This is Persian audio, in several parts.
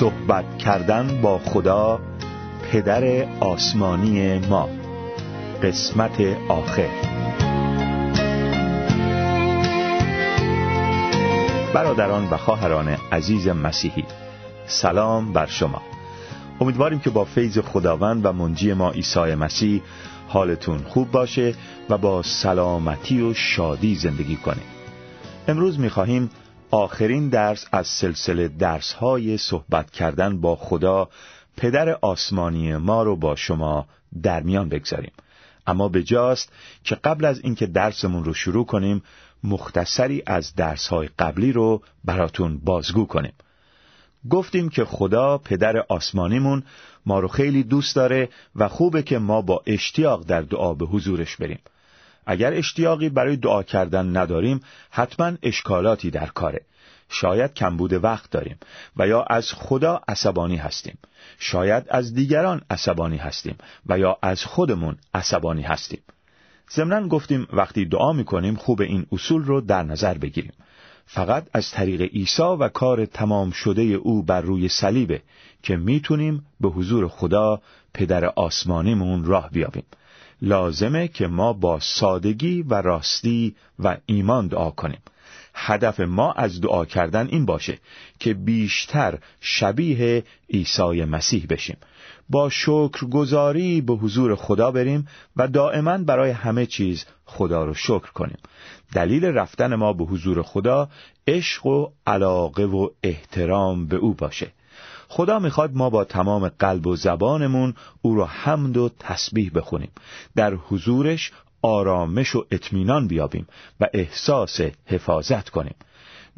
صحبت کردن با خدا پدر آسمانی ما. قسمت آخر. برادران و خواهران عزیز مسیحی سلام بر شما. امیدواریم که با فیض خداوند و منجی ما عیسی مسیح حالتون خوب باشه و با سلامتی و شادی زندگی کنید امروز می‌خواهیم آخرین درس از سلسله درس های صحبت کردن با خدا پدر آسمانی ما رو با شما در میان بگذاریم. اما به جاست که قبل از اینکه درسمون رو شروع کنیم مختصری از درس های قبلی رو براتون بازگو کنیم. گفتیم که خدا پدر آسمانیمون ما رو خیلی دوست داره و خوبه که ما با اشتیاق در دعا به حضورش بریم. اگر اشتیاقی برای دعا کردن نداریم حتما اشکالاتی در کاره. شاید کمبود وقت داریم و یا از خدا عصبانی هستیم. شاید از دیگران عصبانی هستیم و یا از خودمون عصبانی هستیم. ضمنا گفتیم وقتی دعا می‌کنیم خوب این اصول رو در نظر بگیریم. فقط از طریق عیسی و کار تمام شده او بر روی صلیبه که می‌تونیم به حضور خدا پدر آسمانیمون راه بیابیم. لازمه که ما با سادگی و راستی و ایمان دعا کنیم. هدف ما از دعا کردن این باشه که بیشتر شبیه عیسی مسیح بشیم. با شکرگزاری به حضور خدا بریم و دائما برای همه چیز خدا رو شکر کنیم. دلیل رفتن ما به حضور خدا عشق و علاقه و احترام به او باشه. خدا می‌خواد ما با تمام قلب و زبانمون او را حمد و تسبیح بخونیم. در حضورش آرامش و اطمینان بیابیم و احساس حفاظت کنیم.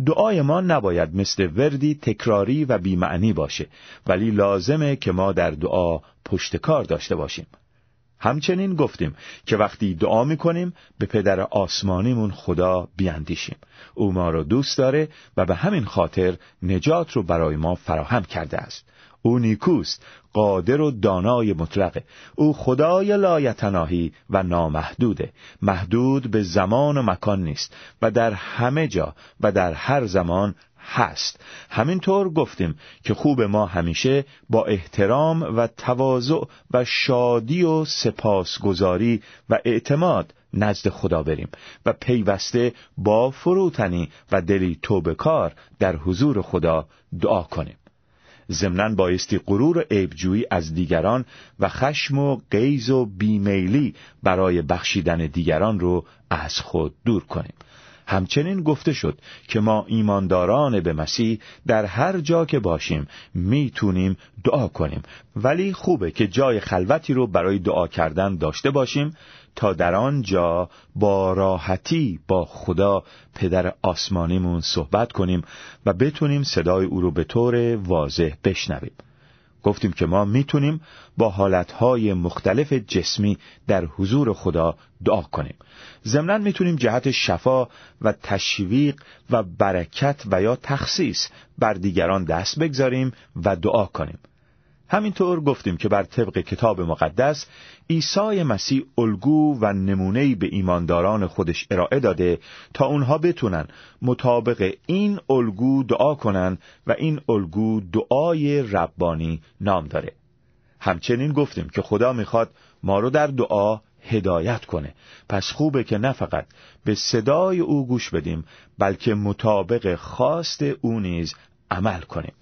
دعای ما نباید مثل وردی تکراری و بیمعنی باشه ولی لازمه که ما در دعا پشتکار داشته باشیم. همچنین گفتیم که وقتی دعا می‌کنیم به پدر آسمانیمون خدا بیاندیشیم او ما را دوست داره و به همین خاطر نجات رو برای ما فراهم کرده است. او نیکوست قادر و دانای مطلقه او خدای لایتناهی و نامحدوده. محدود به زمان و مکان نیست و در همه جا و در هر زمان هست. همینطور گفتیم که خوب ما همیشه با احترام و تواضع و شادی و سپاسگزاری و اعتماد نزد خدا بریم و پیوسته با فروتنی و دلی توبکار در حضور خدا دعا کنیم. ضمنا بایستی غرور و عیبجویی از دیگران و خشم و قیز و بیمیلی برای بخشیدن دیگران رو از خود دور کنیم. همچنین گفته شد که ما ایمانداران به مسیح در هر جا که باشیم می‌تونیم دعا کنیم. ولی خوبه که جای خلوتی رو برای دعا کردن داشته باشیم تا در آنجا با راحتی با خدا پدر آسمانیمون صحبت کنیم و بتونیم صدای او رو به طور واضح بشنویم. گفتیم که ما می‌تونیم با حالتهای مختلف جسمی در حضور خدا دعا کنیم. ضمنا می‌تونیم جهت شفا و تشویق و برکت و یا تخصیص بر دیگران دست بگذاریم و دعا کنیم. همینطور گفتیم که بر طبق کتاب مقدس عیسی مسیح الگو و نمونه‌ای به ایمانداران خودش ارائه داده تا اونها بتونن مطابق این الگو دعا کنن و این الگو دعای ربانی نام داره. همچنین گفتیم که خدا می‌خواد ما رو در دعا هدایت کنه. پس خوبه که نه فقط به صدای او گوش بدیم بلکه مطابق خواست او نیز عمل کنیم.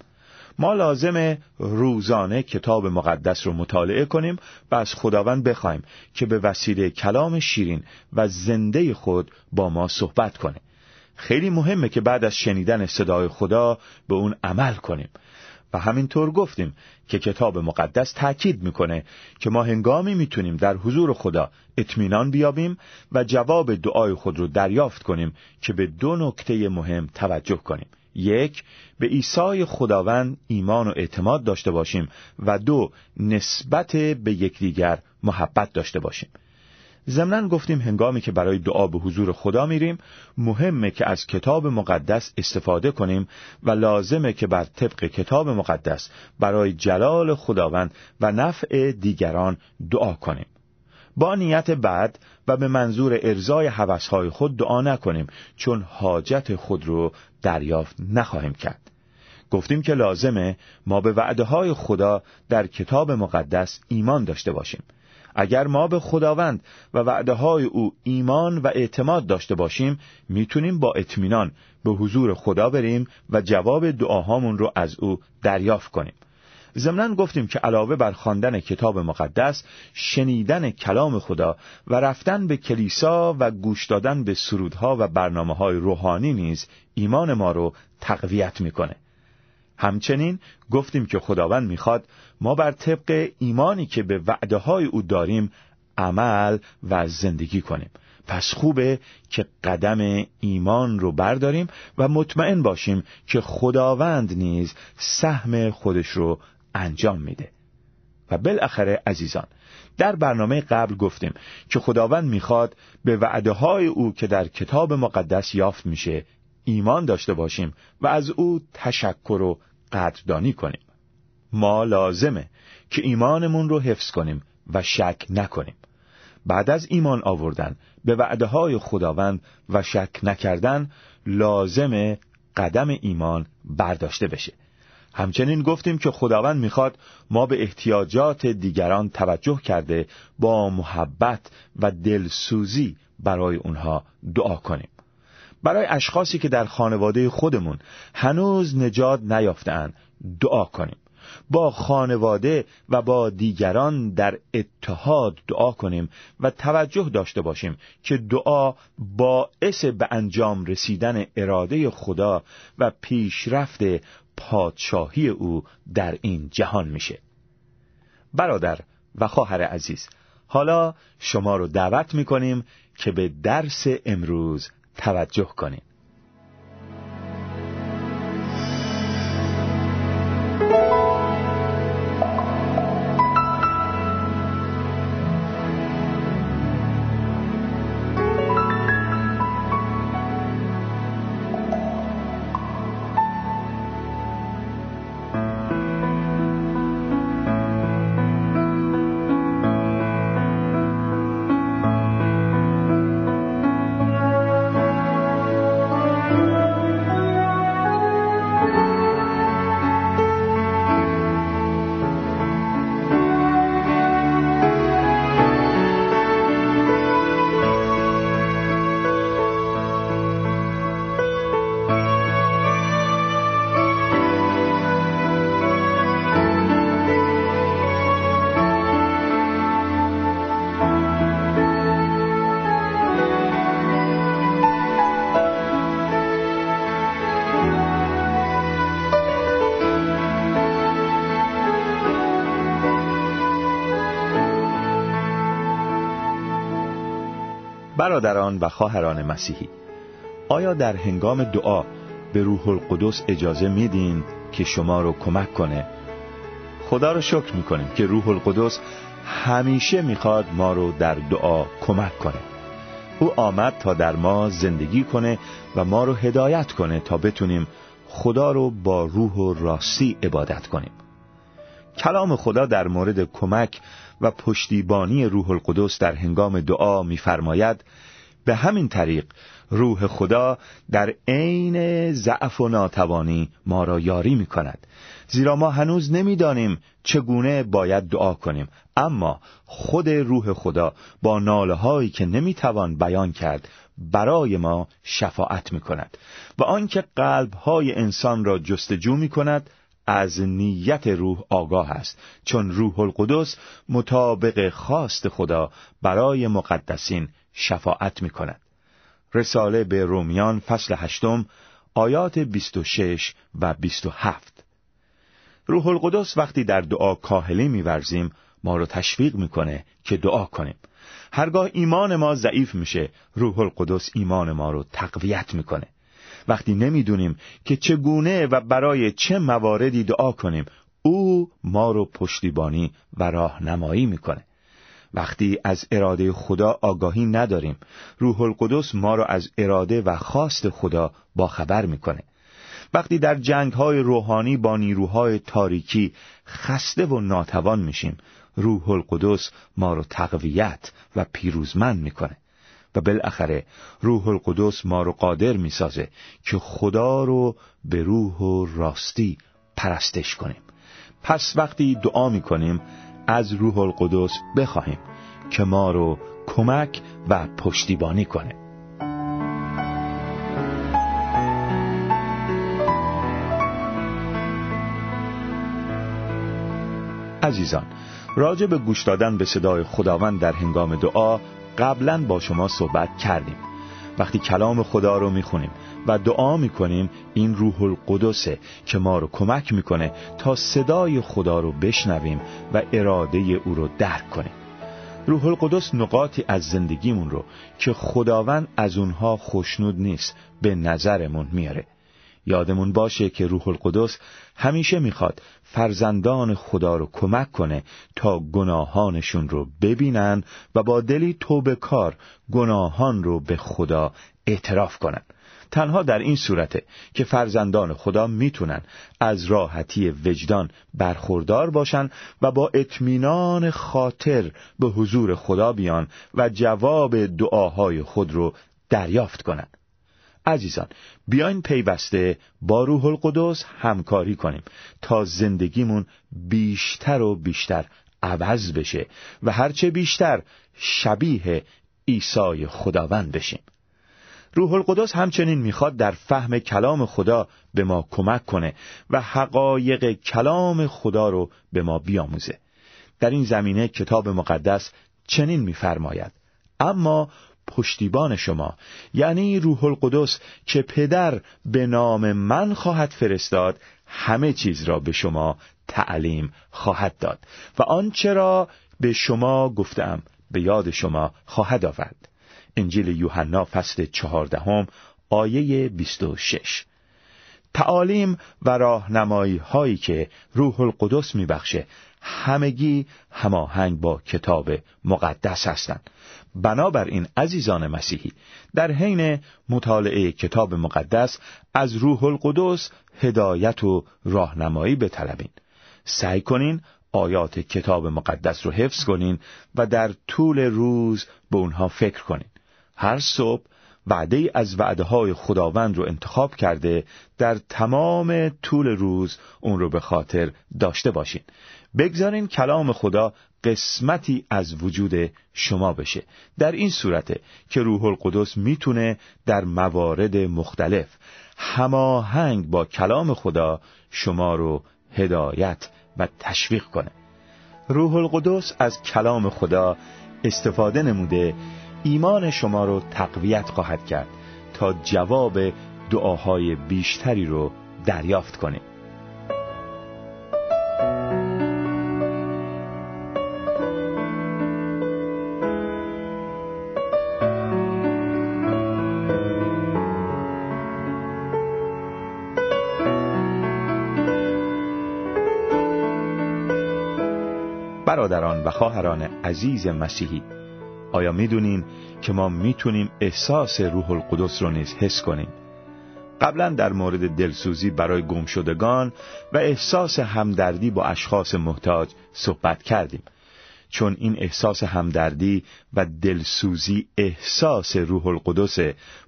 ما لازم روزانه کتاب مقدس رو مطالعه کنیم و از خداوند بخوایم که به وسیله کلام شیرین و زنده خود با ما صحبت کنه. خیلی مهمه که بعد از شنیدن صدای خدا به اون عمل کنیم. و همینطور گفتیم که کتاب مقدس تأکید می‌کنه که ما هنگامی می‌تونیم در حضور خدا اطمینان بیابیم و جواب دعای خود رو دریافت کنیم که به دو نکته مهم توجه کنیم. یک به عیسی خداوند ایمان و اعتماد داشته باشیم و دو نسبت به یکدیگر محبت داشته باشیم. ضمنا گفتیم هنگامی که برای دعا به حضور خدا میریم مهمه که از کتاب مقدس استفاده کنیم و لازمه که بر طبق کتاب مقدس برای جلال خداوند و نفع دیگران دعا کنیم. با نیت بعد و به منظور ارزای حوثهای خود دعا نکنیم چون حاجت خود رو دریافت نخواهیم کرد. گفتیم که لازمه ما به وعده های خدا در کتاب مقدس ایمان داشته باشیم. اگر ما به خداوند و وعده های او ایمان و اعتماد داشته باشیم می‌تونیم با اطمینان به حضور خدا بریم و جواب دعاهامون رو از او دریافت کنیم. ضمنا گفتیم که علاوه بر خواندن کتاب مقدس شنیدن کلام خدا و رفتن به کلیسا و گوش دادن به سرودها و برنامه های روحانی نیز ایمان ما رو تقویت می‌کنه. همچنین گفتیم که خداوند می‌خواد ما بر طبق ایمانی که به وعده های او داریم عمل و زندگی کنیم. پس خوبه که قدم ایمان رو برداریم و مطمئن باشیم که خداوند نیز سهم خودش رو انجام میده. و بالاخره عزیزان در برنامه قبل گفتیم که خداوند می‌خواد به وعده های او که در کتاب مقدس یافت میشه ایمان داشته باشیم و از او تشکر و قدردانی کنیم. ما لازمه که ایمانمون رو حفظ کنیم و شک نکنیم. بعد از ایمان آوردن به وعده های خداوند و شک نکردن لازمه قدم ایمان برداشته بشه. همچنین گفتیم که خداوند می‌خواد ما به احتیاجات دیگران توجه کرده با محبت و دلسوزی برای اونها دعا کنیم. برای اشخاصی که در خانواده خودمون هنوز نجات نیافتند دعا کنیم. با خانواده و با دیگران در اتحاد دعا کنیم و توجه داشته باشیم که دعا باعث به انجام رسیدن اراده خدا و پیشرفت پادشاهی او در این جهان میشه. برادر و خواهر عزیز حالا شما رو دعوت می‌کنیم که به درس امروز توجه کنیم. برادران و خواهران مسیحی آیا در هنگام دعا به روح القدس اجازه میدین که شما رو کمک کنه؟ خدا رو شکر می‌کنیم که روح القدس همیشه می‌خواد ما رو در دعا کمک کنه. او آمد تا در ما زندگی کنه و ما رو هدایت کنه تا بتونیم خدا رو با روح و راستی عبادت کنیم. کلام خدا در مورد کمک و پشتیبانی روح القدس در هنگام دعا می‌فرماید به همین طریق روح خدا در عین ضعف و ناتوانی ما را یاری می کند زیرا ما هنوز نمی‌دانیم چگونه باید دعا کنیم. اما خود روح خدا با ناله هایی که نمی‌توان بیان کرد برای ما شفاعت می کند و آنکه قلب های انسان را جستجو می کند از نیت روح آگاه است چون روح القدس مطابق خواست خدا برای مقدسین شفاعت می کند رساله به رومیان فصل هشتم آیات 26 و 27 روح القدس وقتی در دعا کاهلی میورزیم ما رو تشویق می‌کنه که دعا کنیم. هرگاه ایمان ما ضعیف میشه روح القدس ایمان ما رو تقویت می‌کنه. وقتی نمی‌دونیم که چگونه و برای چه مواردی دعا کنیم او ما رو پشتیبانی و راهنمایی می‌کنه. وقتی از اراده خدا آگاهی نداریم روح القدس ما را از اراده و خواست خدا باخبر می‌کنه. وقتی در جنگ های روحانی با نیروهای تاریکی خسته و ناتوان میشیم روح القدس ما رو تقویت و پیروزمند می‌کنه. و بالاخره روح القدس ما رو قادر می‌سازه که خدا رو به روح و راستی پرستش کنیم. پس وقتی دعا می‌کنیم از روح القدس بخواهیم که ما رو کمک و پشتیبانی کنه. عزیزان راجع به گوش دادن به صدای خداوند در هنگام دعا قبلا با شما صحبت کردیم. وقتی کلام خدا رو می‌خونیم و دعا می‌کنیم این روح القدسه که ما رو کمک می‌کنه تا صدای خدا رو بشنویم و اراده او رو درک کنیم. روح القدس نقاطی از زندگیمون رو که خداوند از اونها خوشنود نیست به نظرمون میاره یادمون باشه که روح القدس همیشه می‌خواد فرزندان خدا رو کمک کنه تا گناهانشون رو ببینن و با دلی توبه کار گناهان رو به خدا اعتراف کنن تنها در این صورته که فرزندان خدا می‌تونن از راحتی وجدان برخوردار باشن و با اطمینان خاطر به حضور خدا بیان و جواب دعاهای خود رو دریافت کنند. عزیزان بیاین پیوسته با روح القدس همکاری کنیم تا زندگیمون بیشتر و بیشتر عوض بشه و هرچه بیشتر شبیه عیسی خداوند بشیم. روح القدس همچنین می‌خواد در فهم کلام خدا به ما کمک کنه و حقایق کلام خدا رو به ما بیاموزه. در این زمینه کتاب مقدس چنین میفرماید. اما پشتیبان شما یعنی روح القدس که پدر به نام من خواهد فرستاد همه چیز را به شما تعلیم خواهد داد و آنچه را به شما گفتم به یاد شما خواهد آورد. انجیل یوحنا فصل چهاردهم آیه 26 تعالیم و راهنمایی هایی که روح القدس میبخشه همگی هماهنگ با کتاب مقدس هستند. بنابراین عزیزان مسیحی در حین مطالعه کتاب مقدس از روح القدس هدایت و راهنمایی بطلبین. سعی کنین آیات کتاب مقدس رو حفظ کنین و در طول روز به اونها فکر کنین. هر صبح وعده از وعده های خداوند رو انتخاب کرده در تمام طول روز اون رو به خاطر داشته باشین. بگذارین کلام خدا قسمتی از وجود شما بشه. در این صورته که روح القدس می‌تونه در موارد مختلف هماهنگ با کلام خدا شما رو هدایت و تشویق کنه. روح القدس از کلام خدا استفاده نموده ایمان شما رو تقویت خواهد کرد تا جواب دعاهای بیشتری رو دریافت کنید برادران و خواهران عزیز مسیحی آیا می‌دونین که ما می‌تونیم احساس روح القدس رو نیز حس کنیم؟ قبلا در مورد دلسوزی برای گمشدگان و احساس همدردی با اشخاص محتاج صحبت کردیم. چون این احساس همدردی و دلسوزی احساس روح القدس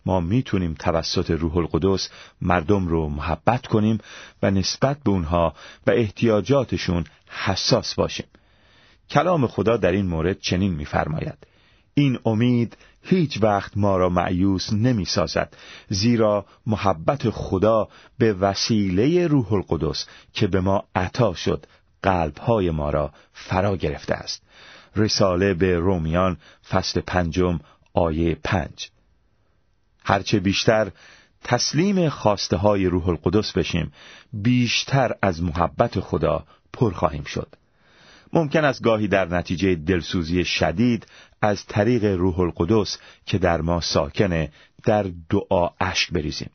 ما می‌تونیم توسط روح القدس مردم رو محبت کنیم و نسبت به اونها و احتیاجاتشون حساس باشیم. کلام خدا در این مورد چنین می‌فرماید. این امید هیچ وقت ما را معیوس نمی سازد زیرا محبت خدا به وسیله روح القدس که به ما عطا شد قلبهای ما را فرا گرفته است. رساله به رومیان فصل پنجم آیه پنج. هرچه بیشتر تسلیم خواسته های روح القدس بشیم بیشتر از محبت خدا پر خواهیم شد. ممکن است گاهی در نتیجه دلسوزی شدید از طریق روح القدس که در ما ساکنه در دعا اشک بریزیم.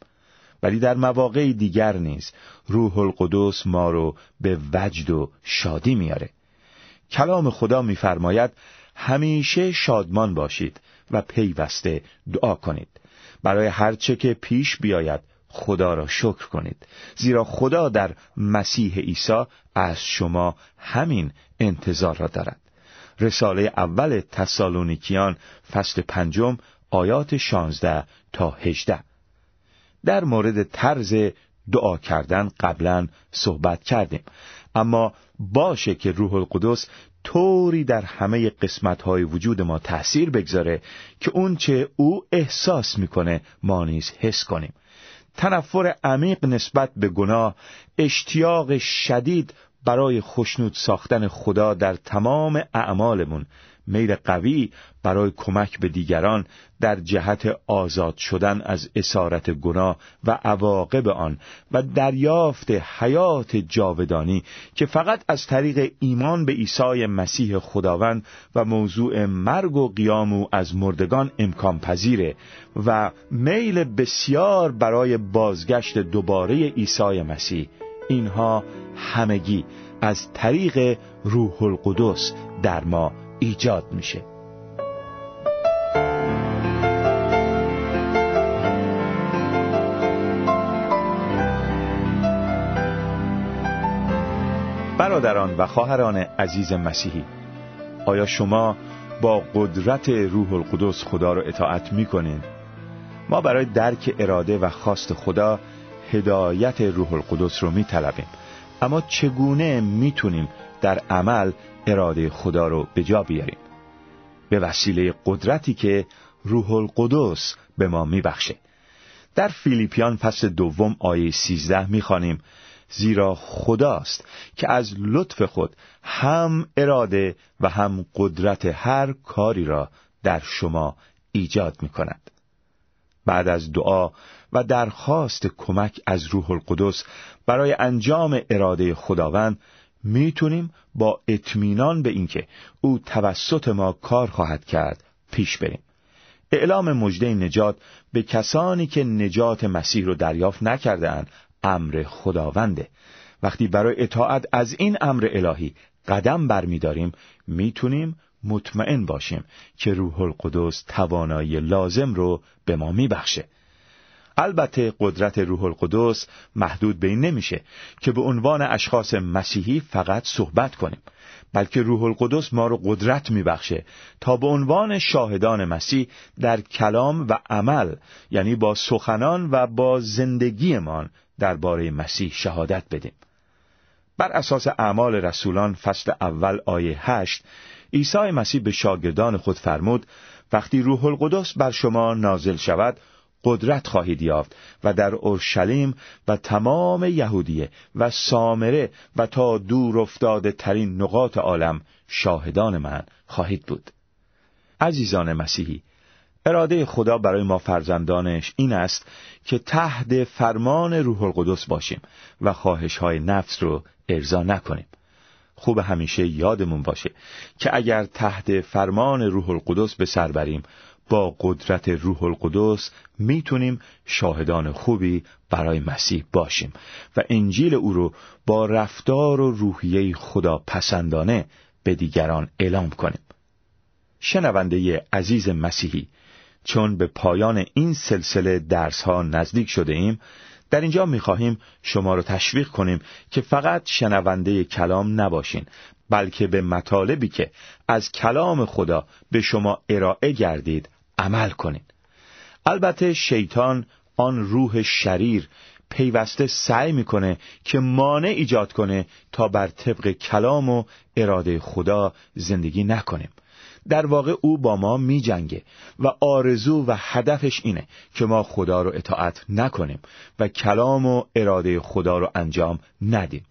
ولی در مواقع دیگر نیز روح القدس ما رو به وجد و شادی میاره. کلام خدا میفرماید همیشه شادمان باشید و پیوسته دعا کنید. برای هرچه که پیش بیاید خدا را شکر کنید. زیرا خدا در مسیح عیسی از شما همین انتظار را دارد. رساله اول تسالونیکیان فصل پنجم آیات 16 تا 18 در مورد طرز دعا کردن قبلا صحبت کردیم. اما باشه که روح القدس طوری در همه قسمت های وجود ما تأثیر بگذاره که اون چه او احساس می‌کنه ما نیز حس کنیم. تنفر عمیق نسبت به گناه اشتیاق شدید برای خشنود ساختن خدا در تمام اعمالمون. میل قوی برای کمک به دیگران در جهت آزاد شدن از اسارت گناه و عواقب آن و دریافت حیات جاودانی که فقط از طریق ایمان به عیسی مسیح خداوند و موضوع مرگ و قیام او از مردگان امکان پذیره و میل بسیار برای بازگشت دوباره عیسی مسیح. اینها همگی از طریق روح القدس در ما ایجاد میشه برادران و خواهران عزیز مسیحی آیا شما با قدرت روح القدس خدا رو اطاعت می‌کنین؟ ما برای درک اراده و خواست خدا هدایت روح القدس رو میطلبیم اما چگونه می‌تونیم در عمل اراده خدا رو به جا بیاریم. به وسیله قدرتی که روح القدس به ما میبخشه. در فیلیپیان فصل دوم آیه سیزده می‌خوانیم. زیرا خداست که از لطف خود هم اراده و هم قدرت هر کاری را در شما ایجاد می کند. بعد از دعا و درخواست کمک از روح القدس برای انجام اراده خداوند می‌تونیم با اطمینان به اینکه او توسط ما کار خواهد کرد پیش بریم. اعلام مژده نجات به کسانی که نجات مسیح رو دریافت نکرده اند امر خداونده. وقتی برای اطاعت از این امر الهی قدم برمیداریم می‌تونیم مطمئن باشیم که روح القدس توانایی لازم رو به ما میبخشه. البته قدرت روح القدس محدود به این نمیشه که به عنوان اشخاص مسیحی فقط صحبت کنیم بلکه روح القدس ما رو قدرت میبخشه تا به عنوان شاهدان مسیح در کلام و عمل یعنی با سخنان و با زندگیمان درباره مسیح شهادت بدیم. بر اساس اعمال رسولان فصل اول آیه هشت عیسی مسیح به شاگردان خود فرمود وقتی روح القدس بر شما نازل شود قدرت خواهید یافت و در اورشلیم و تمام یهودیه و سامره و تا دور افتاده ترین نقاط عالم شاهدان من خواهید بود. عزیزان مسیحی اراده خدا برای ما فرزندانش این است که تحت فرمان روح القدس باشیم و خواهش های نفس رو ارضا نکنیم. خوب همیشه یادمون باشه که اگر تحت فرمان روح القدس به سر بریم با قدرت روح القدس می‌تونیم شاهدان خوبی برای مسیح باشیم و انجیل او رو با رفتار و روحیه خدا پسندانه به دیگران اعلام کنیم. شنونده عزیز مسیحی چون به پایان این سلسله درس ها نزدیک شده ایم در اینجا می‌خواهیم شما را تشویق کنیم که فقط شنونده کلام نباشین بلکه به مطالبی که از کلام خدا به شما ارائه گردید عمل کنید البته شیطان آن روح شریر پیوسته سعی می‌کنه که مانع ایجاد کنه تا بر طبق کلام و اراده خدا زندگی نکنیم در واقع او با ما می جنگه و آرزو و هدفش اینه که ما خدا رو اطاعت نکنیم و کلام و اراده خدا رو انجام ندیم.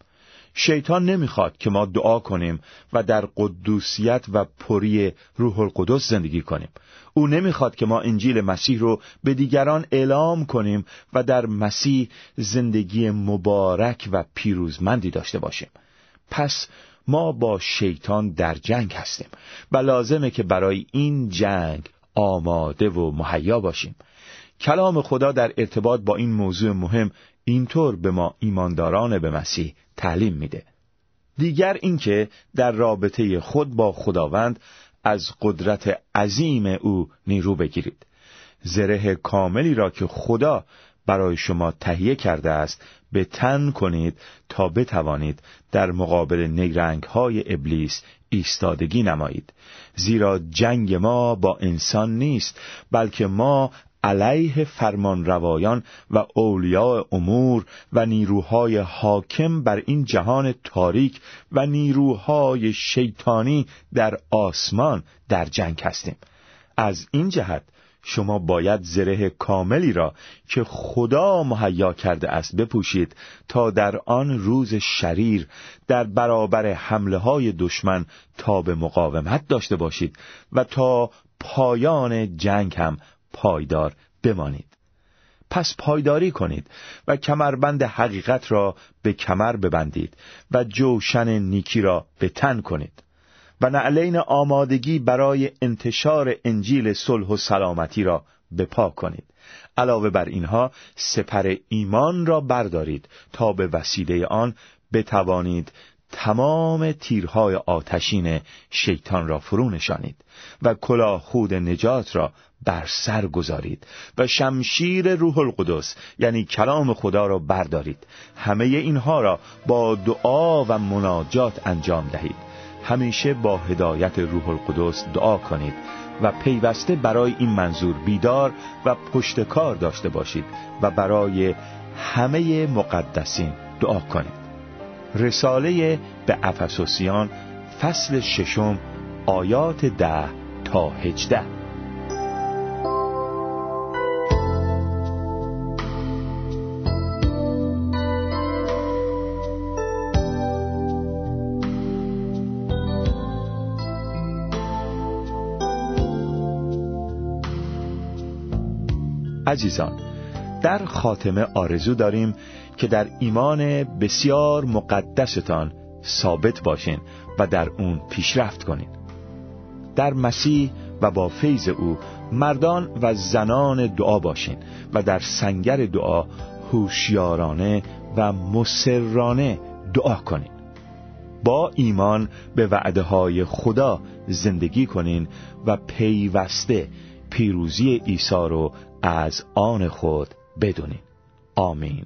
شیطان نمی‌خواد که ما دعا کنیم و در قدوسیت و پری روح القدس زندگی کنیم. او نمی‌خواد که ما انجیل مسیح رو به دیگران اعلام کنیم و در مسیح زندگی مبارک و پیروزمندی داشته باشیم. پس ما با شیطان در جنگ هستیم و لازمه که برای این جنگ آماده و مهیا باشیم. کلام خدا در ارتباط با این موضوع مهم اینطور به ما ایمانداران به مسیح تعلیم میده. دیگر اینکه در رابطه خود با خداوند از قدرت عظیم او نیرو بگیرید. زره کاملی را که خدا برای شما تهیه کرده است به تن کنید تا بتوانید در مقابل نیرنگ های ابلیس ایستادگی نمایید. زیرا جنگ ما با انسان نیست بلکه ما علیه فرمان روایان و اولیاء امور و نیروهای حاکم بر این جهان تاریک و نیروهای شیطانی در آسمان در جنگ هستیم. از این جهت شما باید زره کاملی را که خدا مهیا کرده است بپوشید تا در آن روز شریر در برابر حمله های دشمن تا به مقاومت داشته باشید و تا پایان جنگ هم پایدار بمانید. پس پایداری کنید و کمربند حقیقت را به کمر ببندید و جوشن نیکی را به تن کنید و نعلین آمادگی برای انتشار انجیل صلح و سلامتی را به پا کنید. علاوه بر اینها سپر ایمان را بردارید تا به وسیله آن بتوانید تمام تیرهای آتشین شیطان را فرو نشانید و کلاه خود نجات را بر سر گذارید و شمشیر روح القدس یعنی کلام خدا را بردارید. همه اینها را با دعا و مناجات انجام دهید. همیشه با هدایت روح القدس دعا کنید و پیوسته برای این منظور بیدار و پشتکار داشته باشید و برای همه مقدسین دعا کنید. رساله به افسوسیان فصل ششم آیات ده تا هجده. عزیزان در خاتمه آرزو داریم که در ایمان بسیار مقدستان ثابت باشین و در اون پیشرفت کنین. در مسیح و با فیض او مردان و زنان دعا باشین و در سنگر دعا هوشیارانه و مسررانه دعا کنین. با ایمان به وعده های خدا زندگی کنین و پیوسته پیروزی عیسی رو از آن خود بدونین. آمین.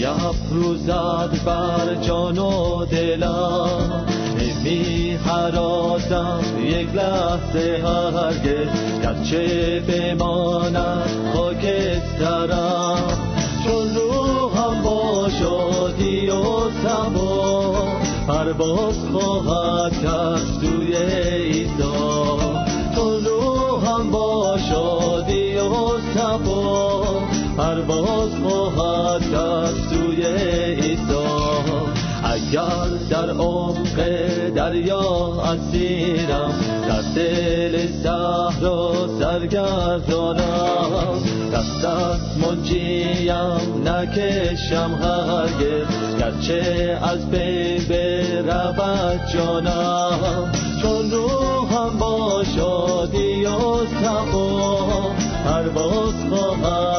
بیافروزد بر جان و دلم نمی حراسم یک لحظه هرگز. گرچه بماند خاکسترم. چون روحم با شادی و سبا پرواز خواهد کرد سوی ایسا. پرواز خواهد کرد سوی ایسا اگر در عمق دریا اسیرم در دل صحرا سرگردانم. دست از منجیم نکشم هرگز گرچه از پی برود جانم. چون روحم با شادی و تقا پرواز خواهد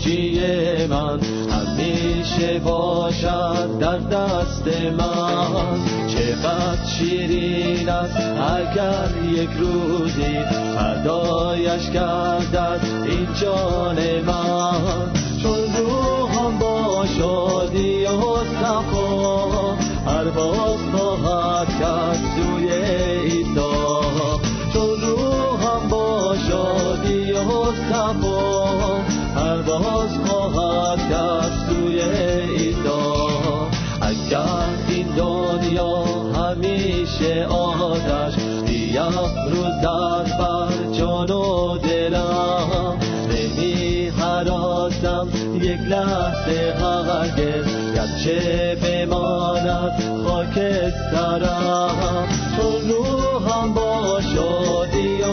خوشی من؟ همیشه باشد در دست من. چقدر شیرین است اگر یک روزی فدایش گردد این جان من. چون روحم با شادی و صفا پرواز خواهد کرد پرواز خواهد کرد سوی ایسا اگر این دنیا همیشه آتش بیافروزد بر جان و دلم نمی حراسم یک لحظه هرگز گرچه بماند خاکسترم. چون روحم با شادی و